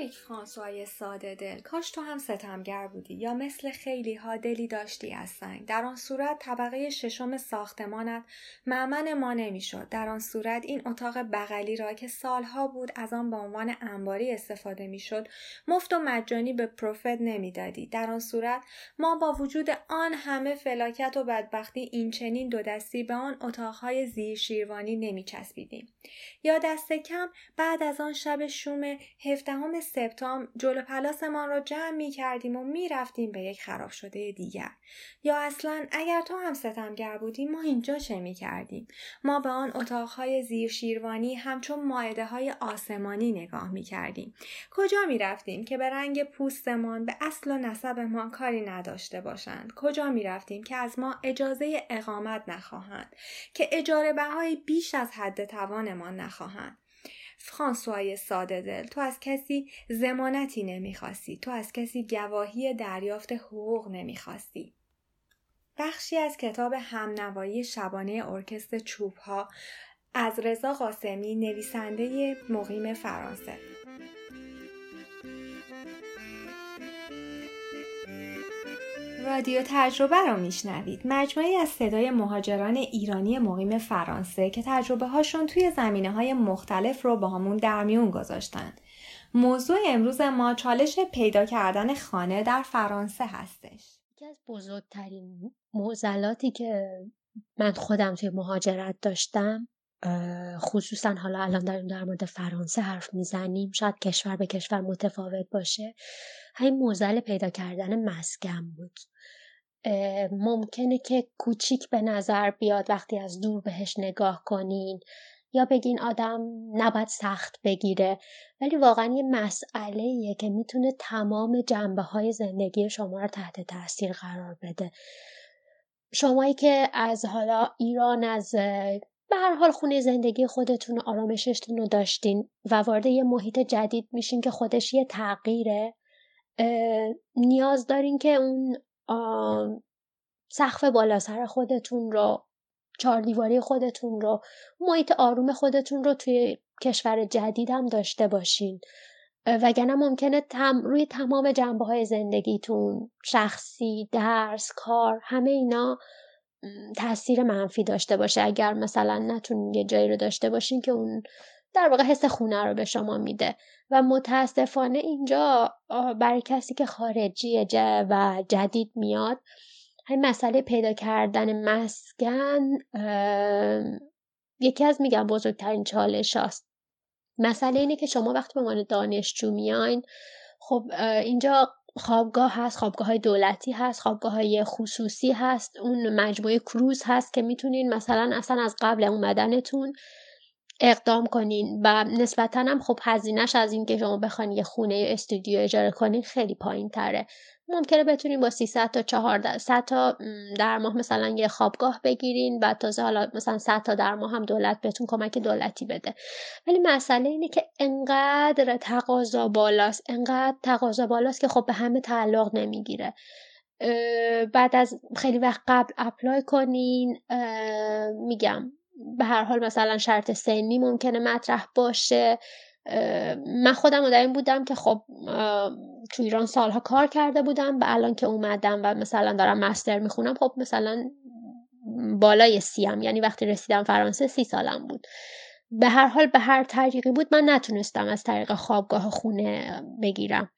یک فرانسوای ساده دل. کاش تو هم ستمگر بودی یا مثل خیلی ها دلی داشتی از سنگ. در آن صورت طبقه ششم ساختمانت معمن ما نمی‌شد. در آن صورت این اتاق بغلی را که سالها بود از آن به عنوان انباری استفاده می‌شد مفت و مجانی به پروفت نمی‌دادی. در آن صورت ما با وجود آن همه فلاکت و بدبختی این چنین دو دستی به آن اتاقهای زیر شیروانی نمیچسبیدیم. یا دست کم بعد از آن شب شوم هفدهم سپتامبر جلو پلاسمان را جمع می کردیم و می رفتیم به یک خراب شده دیگر. یا اصلا اگر تو هم ستمگر بودی ما اینجا چه می کردیم ما به آن اتاقهای زیر شیروانی همچون ماعده های آسمانی نگاه می کردیم کجا می رفتیم که به رنگ پوستمان به اصل و نسبمان کاری نداشته باشند؟ کجا می رفتیم که از ما اجازه اقامت نخواهند که اجاره بهای بیش از حد توانمان نخواهند؟ فرانسوای ساده دل تو از کسی زمانتی نمی‌خواستی تو از کسی گواهی دریافت حقوق نمی‌خواستی. بخشی از کتاب همنوایی شبانه ارکستر چوب ها از رضا قاسمی نویسنده مقیم فرانسه. رادیو تجربه را میشنوید. مجموعی از صدای مهاجران ایرانی مقیم فرانسه که تجربه هاشون توی زمینه های مختلف رو با همون در میون گذاشتن. موضوع امروز ما چالش پیدا کردن خانه در فرانسه هستش. یکی از بزرگترین معضلاتی که من خودم توی مهاجرت داشتم خصوصا حالا الان در در مورد فرانسه حرف می‌زنیم شاید کشور به کشور متفاوت باشه. همین موزل پیدا کردن مسکن بود. ممکنه که کوچیک به نظر بیاد وقتی از دور بهش نگاه کنین یا بگین آدم نباید سخت بگیره ولی واقعا یه مسئله که می‌تونه تمام جنبه های زندگی شما رو تحت تاثیر قرار بده. شمایی که از حالا ایران از به هر حال خونه زندگی خودتون آرامششتون رو داشتین و وارد یه محیط جدید میشین که خودش یه تغییره. نیاز دارین که اون سقف بالا سر خودتون رو چهار دیواری خودتون رو محیط آروم خودتون رو توی کشور جدید هم داشته باشین. وگرنه ممکنه تم روی تمام جنبه های زندگیتون شخصی درس کار همه اینا تاثیر منفی داشته باشه. اگر مثلا نتونین یه جایی رو داشته باشین که اون در واقع حس خونه رو به شما میده. و متاسفانه اینجا برای کسی که خارجی و جدید میاد همین مسئله پیدا کردن مسکن یکی از میگم بزرگترین چالش هاست. مسئله اینه که شما وقتی به عنوان دانشجو میاین خب اینجا خوابگاه هست خوابگاه های دولتی هست خوابگاه های خصوصی هست اون مجموعه کروز هست که می‌تونین مثلا اصلا از قبل اومدنتون اقدام کنین و نسبتا هم خب هزینهش از اینکه شما بخواین یه خونه استودیو اجاره کنین خیلی پایین تره ممکنه بتونین با 300 تا 400 تا در ماه مثلا یه خوابگاه بگیرین و تازه حالا مثلا 100 تا در ماه هم دولت بهتون کمک دولتی بده. ولی مسئله اینه که انقدر تقاضا بالاست انقدر تقاضا بالاست که خب به همه تعلق نمی‌گیره. بعد از خیلی وقت قبل اپلای کنین میگم به هر حال مثلا شرط سنی ممکنه مطرح باشه من خودم در این بودم که خب تو ایران سالها کار کرده بودم و الان که اومدم و مثلا دارم مستر می‌خونم خب مثلا بالای سیم یعنی وقتی رسیدم فرانسه سی سالم بود. به هر حال به هر طریقی بود من نتونستم از طریق خوابگاه خونه بگیرم.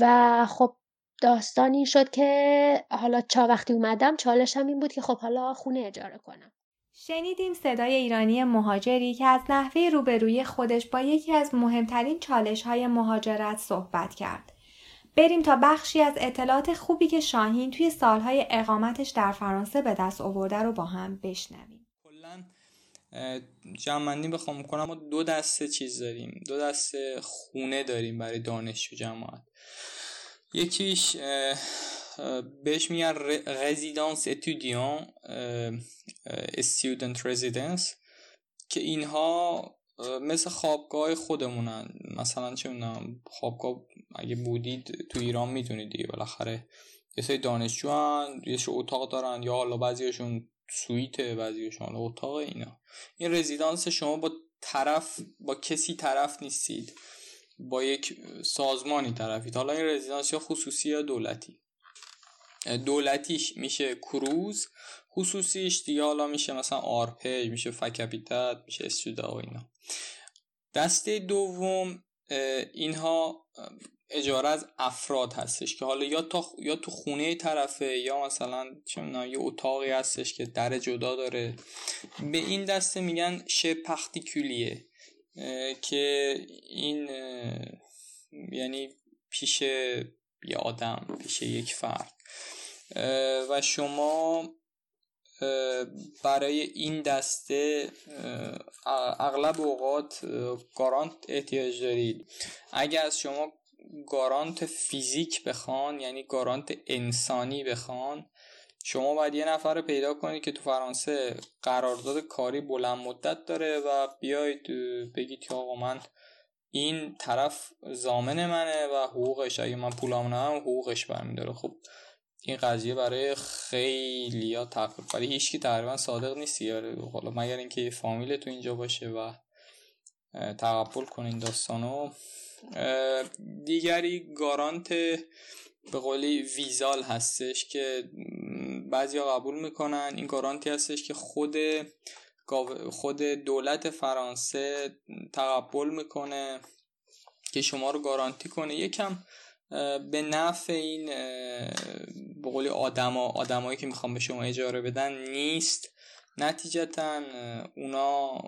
و خب داستان این شد که حالا چا وقتی اومدم چالشم این بود که خب حالا خونه اجاره کنم. شنیدیم صدای ایرانی مهاجری که از نحوه روبروی خودش با یکی از مهمترین چالش های مهاجرت صحبت کرد. بریم تا بخشی از اطلاعات خوبی که شاهین توی سالهای اقامتش در فرانسه به دست آورده رو با هم بشنویم. کلا جمعنی بخوام کنم ما دو دسته چیز داریم دو دسته خونه داریم برای دانشجو جماعت یکیش بهش میگن رزیدانس اتودیان استودنت رزیدنس که اینها مثل خوابگاه خودمونن. مثلا چه می‌دونم خوابگاه اگه بودید تو ایران می‌دونید دیگه بالاخره یه سری دانشجو هن یه اتاق دارن یا حالا بعضیشون سویته بعضیشون اتاق اینا. این رزیدانس شما با طرف با کسی طرف نیستید. با یک سازمانی طرفید. حالا این résidence یا خصوصی یا دولتی. دولتیش میشه CROUS خصوصیش دیگه حالا میشه مثلا ARPEJ میشه Fac-Habitat میشه Studéa و اینا. دسته دوم اینها اجاره از افراد هستش که حالا یا, تا یا تو خونه طرفه یا مثلا چه یه اتاقی هستش که در جدا داره. به این دسته میگن chez particulier که این یعنی پیش یه آدم پیش یک فرد. و شما برای این دسته اغلب اوقات گارانت احتیاج دارید. اگر از شما گارانت فیزیک بخوان یعنی گارانت انسانی بخوان شما باید یه نفر رو پیدا کنید که تو فرانسه قرارداد کاری بلند مدت داره و بیاید بگید که آقا من این طرف زامن منه و حقوقش اگه من پولام هم حقوقش برمیداره. خب این قضیه برای خیلی ها تقریبا برای هیچکی تقریبا صادق نیست حالا مگر اینکه یه فامیل تو اینجا باشه و تقبل کنین داستانو. دیگری گارانت به قولی ویزال هستش که بعضی قبول می‌کنن. این گارانتی هستش که خود خود دولت فرانسه تقبل می‌کنه که شما رو گارانتی کنه. یکم به نفع این به قولی آدما آدمایی که می‌خوام به شما اجاره بدن نیست. نتیجتا اونا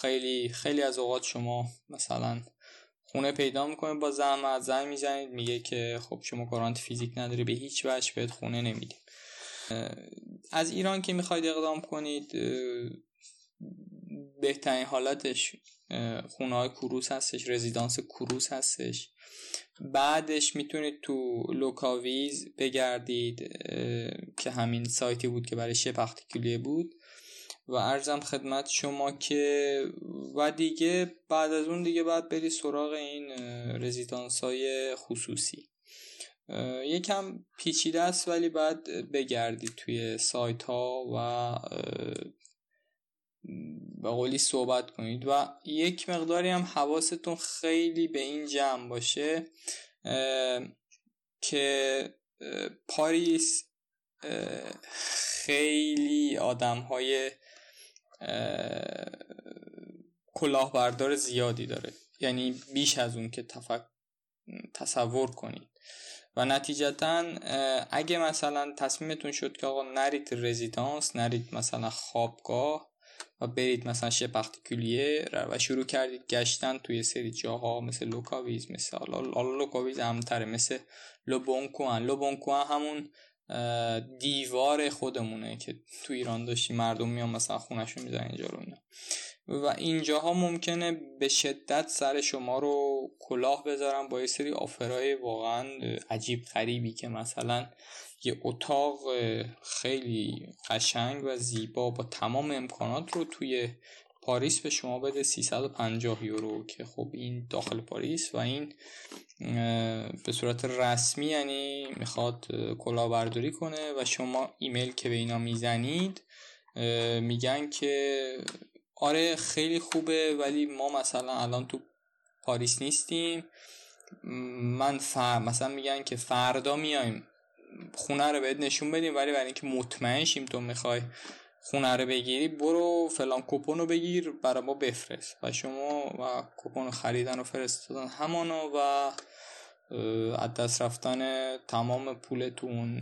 خیلی خیلی از اوقات شما مثلا خونه پیدا می‌کنه با زحمت زنگ می‌زنید میگه که خب شما گارانت فیزیک نداری به هیچ وجه بهت خونه نمیدیم. از ایران که می‌خواید اقدام کنید بهترین حالتش خونه های CROUS هستش résidence CROUS هستش. بعدش می‌تونید تو Lokaviz بگردید که همین سایتی بود که برای chez particulier بود. و عرضم خدمت شما که و دیگه بعد از اون دیگه باید بری سراغ این résidence های خصوصی. یکم پیچیده است ولی باید بگردید توی سایت ها و به قولی صحبت کنید. و یک مقداری هم حواستون خیلی به این جمع باشه که پاریس خیلی آدم های کلاهبردار زیادی داره. یعنی بیش از اون که تفک... تصور کنید. و نتیجتا اگه مثلا تصمیمتون شد که آقا نرید résidence نرید مثلا خوابگاه و برید مثلا chez particulier و شروع کردید گشتن توی سری جاها مثل Lokaviz مثل حالا Lokaviz همتره مثل Leboncoin. Leboncoin همون دیوار خودمونه که تو ایران داشتی مردم میان مثلا خونشون میذارن اینجا رو و اینجاها ممکنه به شدت سر شما رو کلاه بذارن با یه سری آفرهای واقعا عجیب غریبی که مثلا یه اتاق خیلی قشنگ و زیبا با تمام امکانات رو توی پاریس به شما بده 350 یورو که خب این داخل پاریس و این به صورت رسمی یعنی می‌خواد کلاهبرداری کنه و شما ایمیل که به اینا می‌زنید میگن که آره خیلی خوبه ولی ما مثلا الان تو پاریس نیستیم. من فر... مثلا میگن که فردا میایم خونه رو بهت نشون بدیم ولی برای اینکه مطمئن شیم تو می‌خوای خونه رو بگیری برو فلان کوپن رو بگیر برای ما بفرست. و شما و کوپن خریدن و فرستادن همانو و از دست رفتن تمام پولتون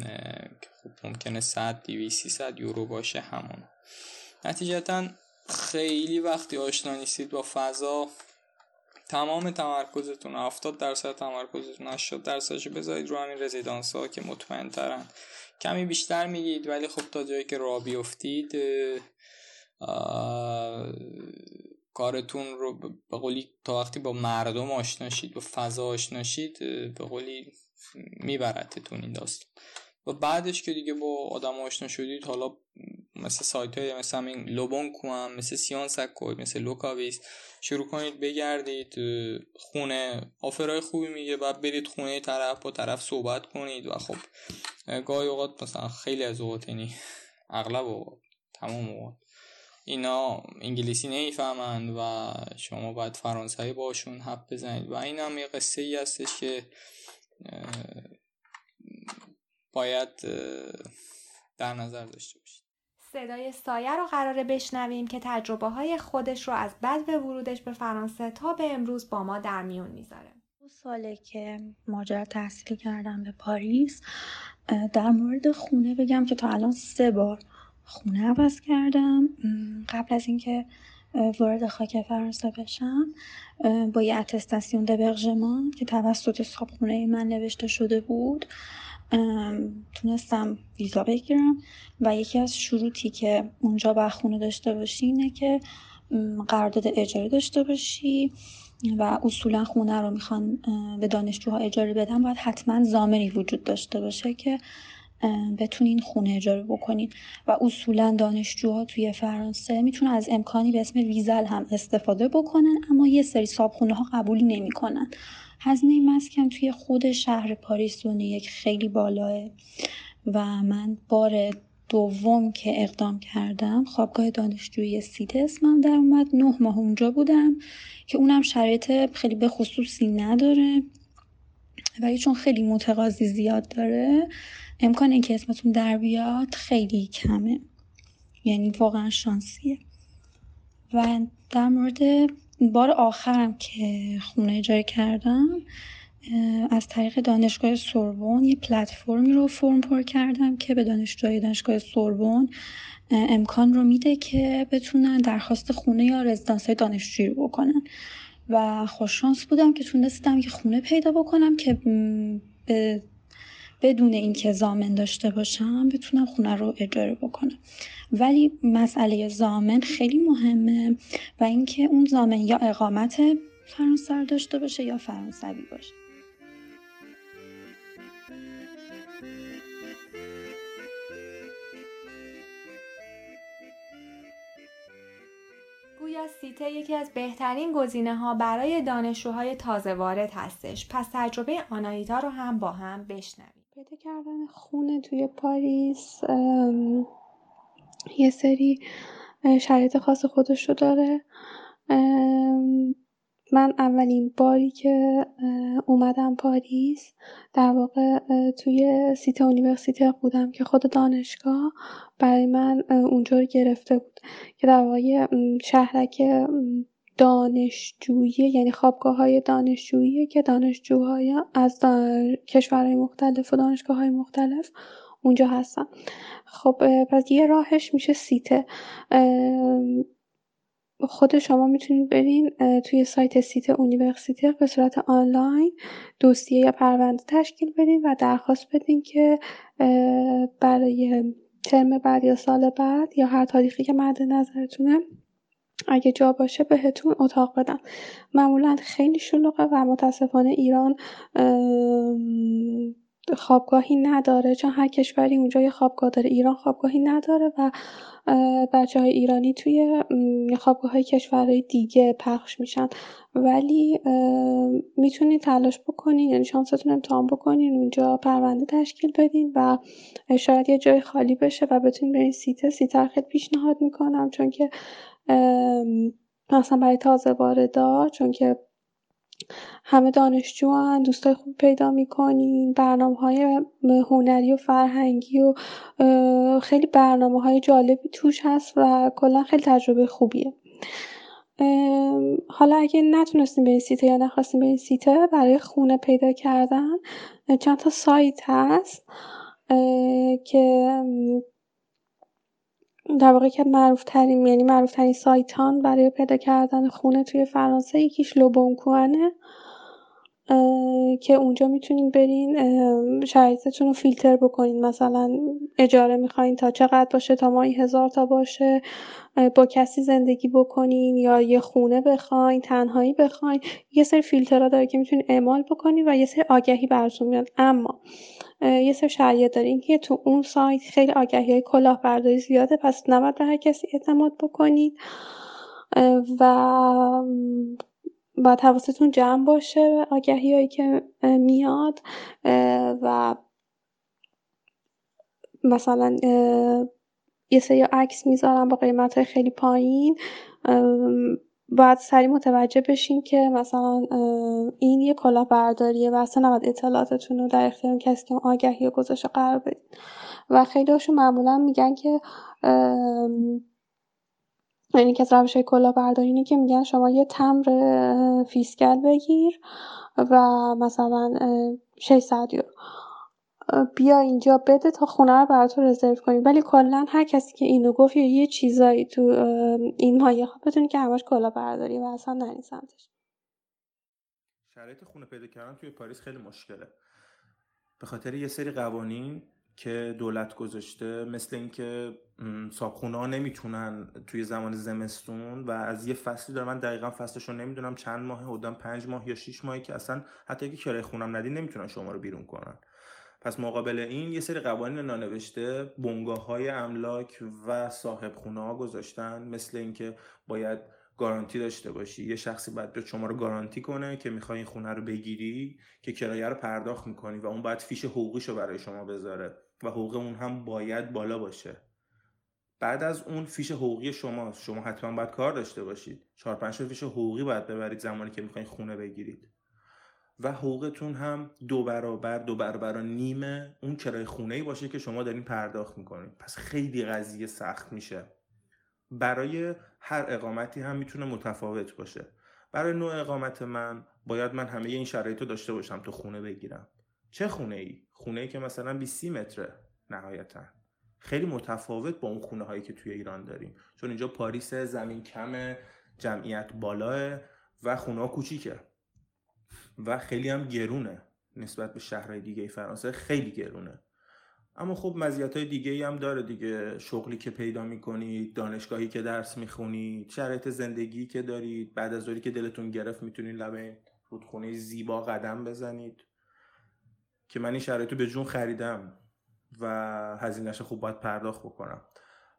که خب ممکنه 100 200 300 یورو باشه همون نتیجتا خیلی وقتی آشنا نیستید با فضا تمام تمرکزتون 70 درصد تمرکزتون 80 درصدشو بذارید رو همین رزیدانس ها که مطمئن ترن کمی بیشتر میگید ولی خب تا جایی که راه بیفتید کارتون رو به قولی تا وقتی با مردم آشنا شید با فضا آشنا شید به قولی میبرتتون این داستان. و بعدش که دیگه با آدم آشنا شدید حالا مثل سایت های مثل همین Leboncoin مثل Science Accueil مثل Lokaviz. شروع کنید بگردید خونه offer ای خوبی میگه. بعد برید خونه طرف با طرف صحبت کنید. و خب گاهی اوقات مثلا خیلی از اوقات یعنی اغلب اوقات تمام اوقات. اینا انگلیسی نمی‌فهمند و شما باید فرانسوی باشون حرف بزنید. و این هم یه قصه ای هستش که باید در نظر داشته باشید. صدای سایه رو قراره بشنویم که تجربه های خودش رو از بد به ورودش به فرانسه تا به امروز با ما در میون می‌ذاره. دو ساله که ماجرا تحصیل کردم به پاریس در مورد خونه بگم که تا الان سه بار خونه عوض کردم. قبل از اینکه وارد خاک فرانسه بشم با یه اتستاسیون دبرژمان که توسط صابخونه من نوشته شده بود. تونستم ویزا بگیرم و یکی از شروطی که اونجا با خونه داشته باشی اینه که قرارداد اجاره داشته باشی و اصولا خونه رو می‌خوان به دانشجوها اجاره بدن. باید حتما زامری وجود داشته باشه که بتونین خونه اجاره بکنین. و اصولا دانشجوها توی فرانسه می‌تونن از امکانی به اسم ویزل هم استفاده بکنن اما یه سری صابخونه ها قبولی نمی‌کنن. هزینه مسکن توی خود شهر پاریس یک خیلی بالاه و من بار دوم که اقدام کردم خوابگاه دانشجویی سیت اسمم در اومد. نه ماه اونجا بودم که اونم شرایط خیلی به خصوصی نداره ولی چون خیلی متقاضی زیاد داره امکان اینکه اسمتون در بیاد خیلی کمه. یعنی واقعا شانسیه. و در مورد بار آخرم که خونه اجاره کردم از طریق دانشگاه سوربون یه پلتفرمی رو فرم پر کردم که به دانشجوهای دانشگاه سوربون امکان رو میده که بتونن درخواست خونه یا رزیدانس دانشجویی رو بکنن. و خوششانس بودم که تونستم یه خونه پیدا بکنم که به بدون اینکه زامن داشته باشم بتونم خونه رو اجاره بکنم. ولی مسئله زامن خیلی مهمه و اینکه اون زامن یا اقامت فرانسه داشته باشه یا فرانسوی باشه. گویا سیته یکی از بهترین گزینه ها برای دانشجوهای تازه وارد هستش. پس تجربه آنایتا رو هم با هم بشنویم. پیدا کردن خونه توی پاریس یه سری شرایط خاص خودش رو داره. من اولین باری که اومدم پاریس در واقع توی Cité Université بودم که خود دانشگاه برای من اونجا رو گرفته بود. که در واقع شهرک دانشجویی یعنی خوابگاه های دانشجویی که دانشجوهای از کشورهای مختلف و دانشگاه های مختلف اونجا هستن. خب پس یه راهش میشه سیته خود شما می‌تونید برین توی سایت سیت اونیورسیته به صورت آنلاین دوستیه یا پرونده تشکیل بدین و درخواست بدین که برای ترم بعد یا سال بعد یا هر تاریخی که مد نظرتونه اگه جا باشه بهتون اتاق بدن معمولا خیلی شلوغه و متاسفانه ایران خوابگاهی نداره. چون هر کشوری اونجا یه خوابگاه داره ایران خوابگاهی نداره و بچه های ایرانی توی خوابگاه های کشورهای دیگه پخش میشن. ولی می‌تونید تلاش بکنین یعنی شانستون امتحان بکنین اونجا پرونده تشکیل بدین و شاید یه جای خالی بشه و بتونین برین سیته سیته خیلی پیشنهاد می‌کنم. چون که مثلا برای تازه واردا چون که همه دانشجو دوستای خوب پیدا می‌کنین برنامه های هنری و فرهنگی و خیلی برنامه های جالبی توش هست و کلا خیلی تجربه خوبیه. حالا اگه نتونستیم به سیته یا نخواستیم به سیته برای خونه پیدا کردن چند تا سایت هست که در واقع که معروف ترین یعنی معروف ترین سایتان برای پیدا کردن خونه توی فرانسه یکیش لوبونکوانه که اونجا می‌تونین برین شرایطتون رو فیلتر بکنین. مثلا اجاره می‌خواین تا چقدر باشه تا ماهی هزار تا باشه با کسی زندگی بکنین یا یه خونه بخواین تنهایی بخواین. یه سری فیلترها داره که می‌تونین اعمال بکنین و یه سری آگهی براتون میاد. اما یه سری شرایط داره اینکه تو اون سایت خیلی آگهی های کلاهبرداری زیاده. پس نباید به هر کسی اعتماد بکنید. و باید حواستون جمع باشه آگهی هایی که میاد. و مثلا یه سری عکس می‌ذارن با قیمت خیلی پایین. باید سریع متوجه بشین که مثلا این یه کلاهبرداریه و اصلا نباید اطلاعاتتون رو در اختیار کسی که آگهی و گذاشته قرار بدین. و خیلی هاشون معمولا میگن که یعنی که از روش کلاهبرداری اینه که میگن شما یه تمر فیسکل بگیر و مثلا 600 یورو. بیا اینجا بده تا خونه رو برات رزرو کنیم. ولی کلا هر کسی که اینو گفت یه چیزایی تو این مایه ها بدونی که همش کلاهبرداری و اصلا نرین سمتش. شرایط خونه پیدا کردن توی پاریس خیلی مشکله. به خاطر یه سری قوانین که دولت گذاشته مثل اینکه صابخونه ها نمی‌تونن توی زمان زمستون و از یه فصلی دارم من دقیقا فصلش رو نمی‌دونم چند ماه حدوداً پنج ماه یا شیش ماهی که اصلا حتی اگه کرایه خونم ندی نمی‌تونن شما رو بیرون کنن. پس مقابل این یه سری قوانین نانوشته بنگاه های املاک و صاحب خونه ها گذاشتن مثل اینکه باید گارانتی داشته باشی. یه شخصی باید شما رو گارانتی کنه که می‌خوای این خونه رو بگیری که کرایه رو پرداخت می‌کنی و اون باید فیش حقوقیش رو برای شما بذاره و حقوق اون هم باید بالا باشه. بعد از اون فیش حقوقی شما شما حتما باید کار داشته باشید. چهار پنج فیش حقوقی باید ببرید زمانی که می‌خواین خونه بگیرید. و حقوقتون هم دو برابر دو برابر نیمه اون کرای خونه ای باشه که شما دارین پرداخت می‌کنید پس خیلی قضیه سخت میشه. برای هر اقامتی هم می‌تونه متفاوت باشه. برای نوع اقامت من باید من همه این شرایط رو داشته باشم تو خونه بگیرم. چه خونه ای؟ خونه ای که مثلا 20 متره نهایتا. خیلی متفاوت با اون خونه هایی که توی ایران داریم. چون اینجا پاریس زمین کم جمعیت بالاه و خونه ها کوچیکه. و خیلی هم گرونه نسبت به شهرهای دیگه فرانسه خیلی گرونه. اما خب مزیت های دیگه هم داره دیگه. شغلی که پیدا می‌کنید دانشگاهی که درس می‌خونید شرایط زندگی که دارید بعد از که دلتون گرفت می‌تونید لبه رودخونه زیبا قدم بزنید. که من این شرایط رو به جون خریدم و هزینهش خوب باید پرداخت بکنم.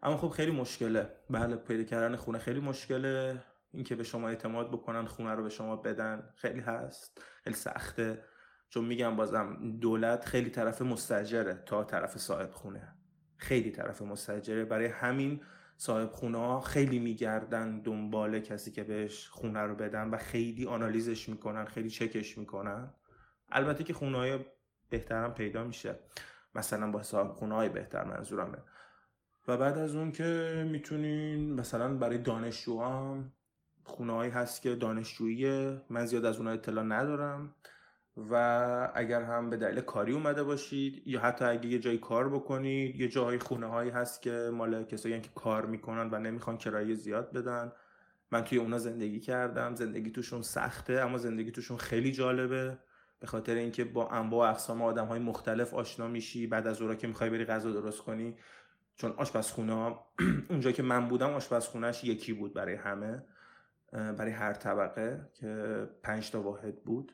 اما خب خیلی مشکله. بله پیدا کردن خونه خیلی مشکله. اینکه به شما اعتماد بکنن خونه رو به شما بدن خیلی هست خیلی سخته. چون میگم بازم دولت خیلی طرف مستجره تا طرف صاحب خونه. خیلی طرف مستجره. برای همین صاحب خونه ها خیلی میگردن دنبال کسی که بهش خونه رو بدن و خیلی آنالیزش می‌کنن خیلی چکش می‌کنن. البته که خونه های بهترم پیدا میشه. مثلا با صاحب خونه های بهتر منظورمه. و بعد از اون که می‌تونین مثلا برای دانشجوهام خونه هست که دانشجویی من زیاد از اونها اطلاع ندارم و اگر هم به دلیل کاری اومده باشید یا حتی اگه یه جایی کار بکنید یه جاهای خونه هایی هست که مال کسایی که کار می‌کنن و نمی‌خوان کرایه زیاد بدن. من توی اونا زندگی کردم زندگی توشون سخته اما زندگی توشون خیلی جالبه. به خاطر اینکه با انواع و اقسام آدم های مختلف آشنا میشی بعد از اورا که می‌خوای بری غذا درست کنی. چون آشپزخونه اونجا که من بودم آشپزخونهش یکی بود برای همه. برای هر طبقه که پنج تا واحد بود.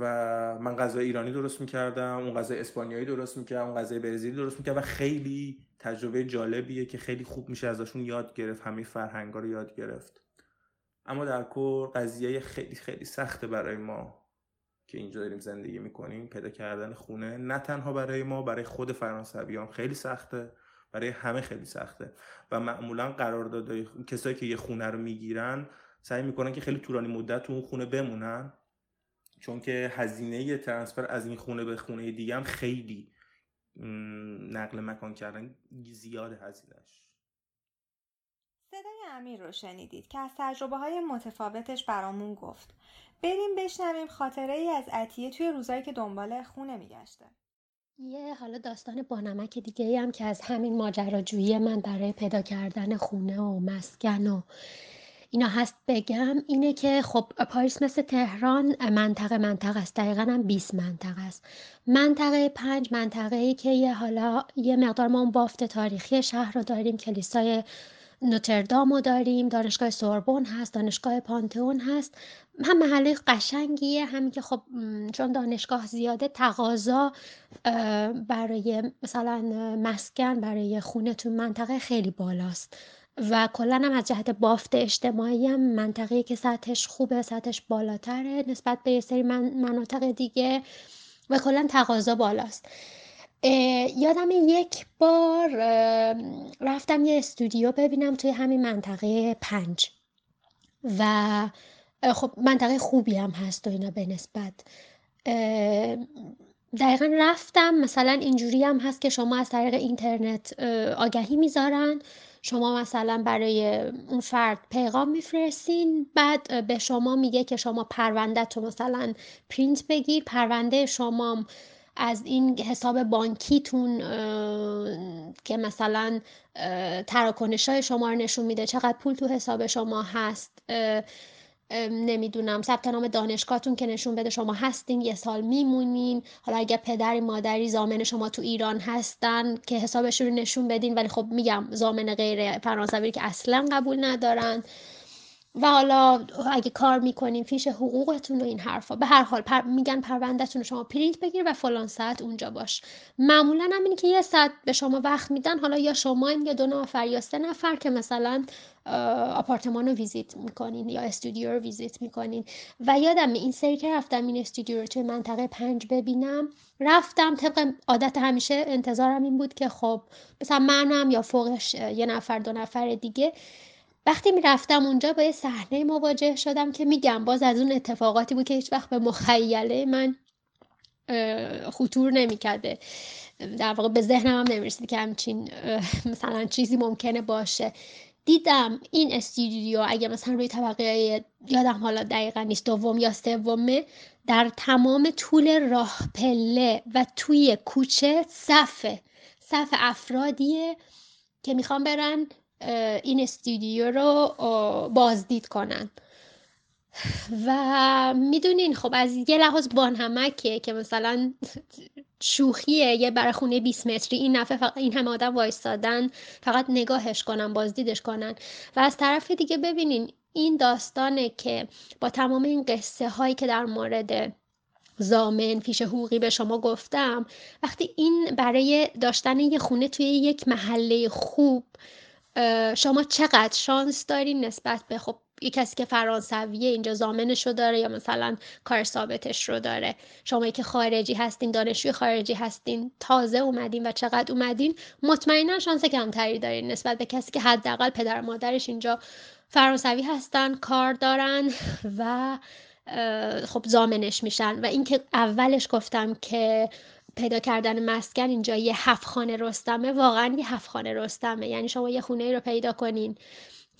و من غذای ایرانی درست می‌کردم اون غذای اسپانیایی درست می‌کردم اون غذای برزیلی درست می‌کردم و خیلی تجربه جالبیه که خیلی خوب میشه ازشون یاد گرفت همه فرهنگا رو یاد گرفت. اما در کل قضیه خیلی خیلی سخته برای ما که اینجا داریم زندگی می‌کنیم. پیدا کردن خونه نه تنها برای ما برای خود فرانسویان خیلی سخته. برای همه خیلی سخته. و معمولا قراردادهای کسایی که یه خونه رو می‌گیرن سعی می‌کنن که خیلی طولانی مدت تو اون خونه بمونن. چون که هزینه ترانسفر از این خونه به خونه دیگه هم خیلی نقل مکان کردن زیاد هزینهش. صدای امیر رو شنیدید که از تجربه های متفاوتش برامون گفت. بریم بشنویم خاطره ای از عطیه توی روزایی که دنبال خونه میگشته. یه حالا داستان بانمک دیگه ای هم که از همین ماجراجویی من برای پیدا کردن خونه و مسکن و اینا هست بگم اینه که خب پاریس مثل تهران منطقه منطقه است. دقیقا هم 20 منطقه است. منطقه پنج منطقه ای که یه حالا یه مقدار ما اون بافت تاریخی شهر رو داریم کلیسای نوتردام داریم دانشگاه سوربون هست دانشگاه پانتئون هست. هم محله قشنگیه همین که خب چون دانشگاه زیاده تقاضا برای مثلا مسکن برای خونه تو منطقه خیلی بالاست. و کلا هم از جهت بافت اجتماعی هم منطقه‌ای که سطحش خوبه سطحش بالاتره نسبت به یه سری من مناطق دیگه و کلا تقاضا بالاست. یادم یک بار رفتم یه استودیو ببینم توی همین منطقه پنج. و خب منطقه خوبی هم هست و اینا به نسبت. دقیقا رفتم مثلا اینجوری هم هست که شما از طریق اینترنت آگهی می‌ذارن. شما مثلا برای اون فرد پیغام میفرستین بعد به شما میگه که شما پرونده تو مثلا پرینت بگیر. پرونده شما از این حساب بانکیتون که مثلا تراکنش های شما رو نشون میده چقدر پول تو حساب شما هست. نمی‌دونم ثبت نام دانشگاهتون که نشون بده شما هستین یه سال میمونین. حالا اگر پدری مادری زامن شما تو ایران هستن که حسابشون رو نشون بدین ولی خب میگم زامن غیر فرانسوی که اصلا قبول ندارن. و حالا اگه کار می‌کنین فیش حقوقتون و این حرفا به هر حال پر... میگن پروندهتون رو شما پرینت بگیر و فلان ساعت اونجا باش. معمولا هم اینه که یه ساعت به شما وقت میدن حالا یا شما یا دو نفر یا سه نفر که مثلا آپارتمان رو ویزیت می‌کنین یا استودیو رو ویزیت می‌کنین. و یادم این سری که رفتم این استودیو رو توی منطقه پنج ببینم رفتم طبق عادت همیشه انتظارم این بود که خب مثلا منم یا فوقش یه نفر دو نفر دیگه وقتی می‌رفتم اونجا با یه صحنه مواجه شدم که میگم باز از اون اتفاقاتی بود که هیچ وقت به مخیله من خطور نمی‌کرده. در واقع به ذهنم هم نمی‌رسید که همچین مثلا چیزی ممکنه باشه. دیدم این استودیو اگه مثلا روی طبقه یادم حالا دقیقا نیست دوم یا سومه در تمام طول راه پله و توی کوچه صفه صف افرادیه که می‌خوان برن این استودیو رو بازدید کنن. و می‌دونین خب از یه لحاظ بانهمکه که مثلا شوخیه یه برای خونه 20 متری این نفع فقط این همه آدم وایستادن فقط نگاهش کنن بازدیدش کنن. و از طرف دیگه ببینین این داستانه که با تمام این قصه هایی که در مورد زامن فیش حقوقی به شما گفتم وقتی این برای داشتن یه خونه توی یک محله خوب شما چقدر شانس دارین نسبت به خب یه کسی که فرانسویه اینجا زامنش رو داره یا مثلا کار ثابتش رو داره؟ شما که خارجی هستین دانشجوی خارجی هستین تازه اومدین و چقدر اومدین مطمئنا شانس کمتری دارین نسبت به کسی که حداقل پدر مادرش اینجا فرانسوی هستن کار دارن و خب زامنش میشن. و اینکه اولش گفتم که پیدا کردن مسکن اینجا یه هفت خانه رستمه واقعا یه هفت خانه رستمه. یعنی شما یه خونه رو پیدا کنین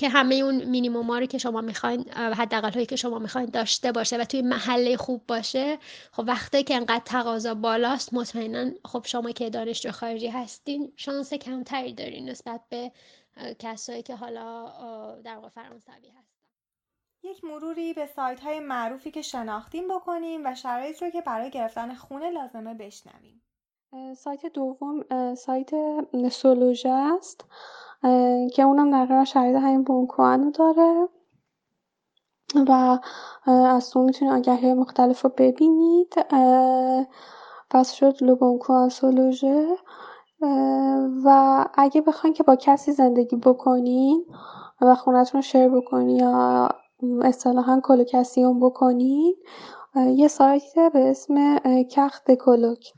که همه اون مینیموم رو که شما می‌خواین حداقل هایی که شما می‌خواین داشته باشه و توی محله خوب باشه خب وقتی که انقدر تقاضا بالاست مطمئنا خب شما که دانشجو خارجی هستین شانس کمتری دارین نسبت به کسایی که حالا در واقع فرانسوی هست یک مروری به سایت های معروفی که شناختیم بکنیم و شرایط رو که برای گرفتن خونه لازمه بشنویم. سایت دوم سایت سولوژه است که اونم در شرایط همین بونکوانو داره و از تو می‌تونید آگهی مختلف رو ببینید. پس شد لوبونکوان سولوژه. و اگه بخواین که با کسی زندگی بکنین و خونتون رو شیر بکنین یا اصطلاحا کلوکسیون بکنین. یه سایت به اسم کخت کلوک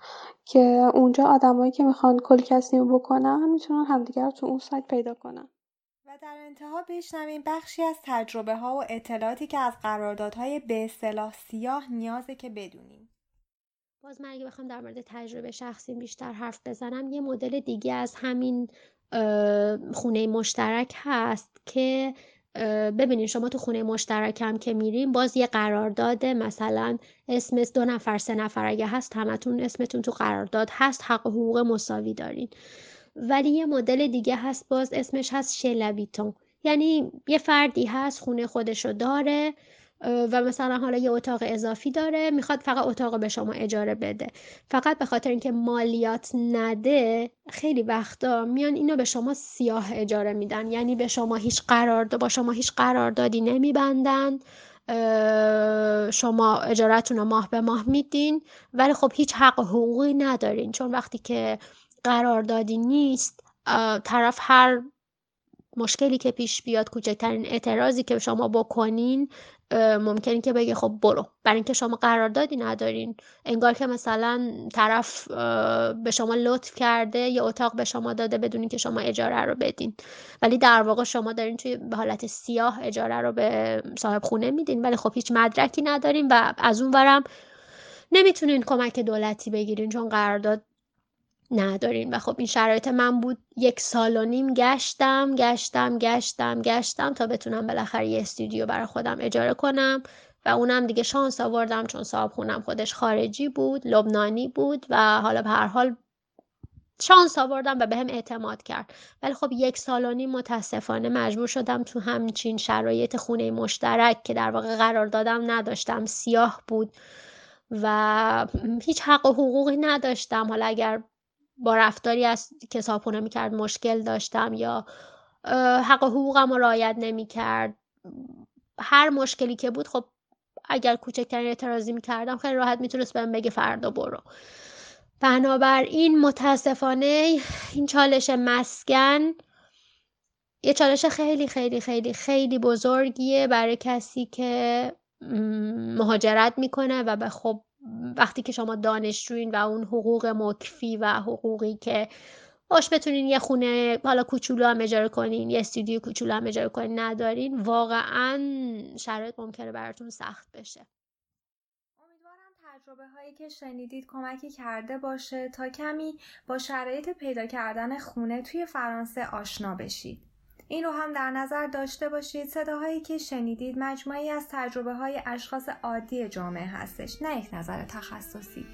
که اونجا آدمایی که می‌خوان کلوکسیون بکنن می‌تونن همدیگر تو اون سایت پیدا کنن. و در انتها بشنویم بخشی از تجربه ها و اطلاعاتی که از قراردادهای به اصطلاح سیاه نیازه که بدونیم. باز من اگه بخوام در مورد تجربه شخصی بیشتر حرف بزنم یه مدل دیگه از همین خونه مشترک هست که ببینید شما تو خونه مشترکم که میریم باز یه قرارداد مثلا اسم دو نفر سه نفر اگه هست همتون اسمتون تو قرارداد هست حق حقوق مساوی دارین. ولی یه مدل دیگه هست باز اسمش هست شلویتون یعنی یه فردی هست خونه خودشو داره. و مثلا حالا یه اتاق اضافی داره می‌خواد فقط اتاق به شما اجاره بده. فقط به خاطر اینکه مالیات نده خیلی وقتا میان اینو به شما سیاه اجاره میدن. یعنی به شما هیچ قرار با شما هیچ قراردادی نمیبندن. شما اجارتون رو ماه به ماه میدین ولی خب هیچ حق حقوقی ندارین. چون وقتی که قراردادی نیست طرف هر مشکلی که پیش بیاد کوچکترین اعتراضی که شما بکنین ممکنه که بگه خب برو. برای اینکه شما قراردادی ندارین. انگار که مثلا طرف به شما لطف کرده یا اتاق به شما داده بدونین که شما اجاره رو بدین. ولی در واقع شما دارین توی به حالت سیاه اجاره رو به صاحب خونه میدین. ولی خب هیچ مدرکی ندارین و از اون ورم نمی‌تونین کمک دولتی بگیرین چون قرارداد ندارین. و خب این شرایط من بود. یک سال و نیم گشتم گشتم گشتم گشتم تا بتونم بالاخره یه استودیو برای خودم اجاره کنم. و اونم دیگه شانس آوردم چون صاحب خونم خودش خارجی بود لبنانی بود و حالا به هر حال شانس آوردم و به هم اعتماد کرد. ولی خب یک سال و نیم متاسفانه مجبور شدم تو همچین شرایط خونه مشترک که در واقع قرار دادم نداشتم. سیاه بود و هیچ حق و حقوقی نداشتم. حالا اگر با رفتاری از که می‌کرد مشکل داشتم یا حق و حقوقم رو رعایت نمی‌کرد. هر مشکلی که بود خب اگر کوچکترین اعتراضی می‌کردم خیلی راحت می‌تونست بهم بگه فردا برو. بنابراین متاسفانه این چالش مسکن یه چالش خیلی خیلی خیلی خیلی بزرگیه برای کسی که مهاجرت می‌کنه و به خب وقتی که شما دانشجوین و اون حقوق مکفی و حقوقی که باش بتونین یه خونه حالا کوچولو هم اجاره کنین یه استودیو کوچولو هم اجاره کنین ندارین واقعا شرایط ممکنه براتون سخت بشه. تجربه هایی که شنیدید کمکی کرده باشه تا کمی با شرایط پیدا کردن خونه توی فرانسه آشنا بشید. این رو هم در نظر داشته باشید. صداهایی که شنیدید مجموعی از تجربه های اشخاص عادی جامعه هستش نه یک نظر تخصصی.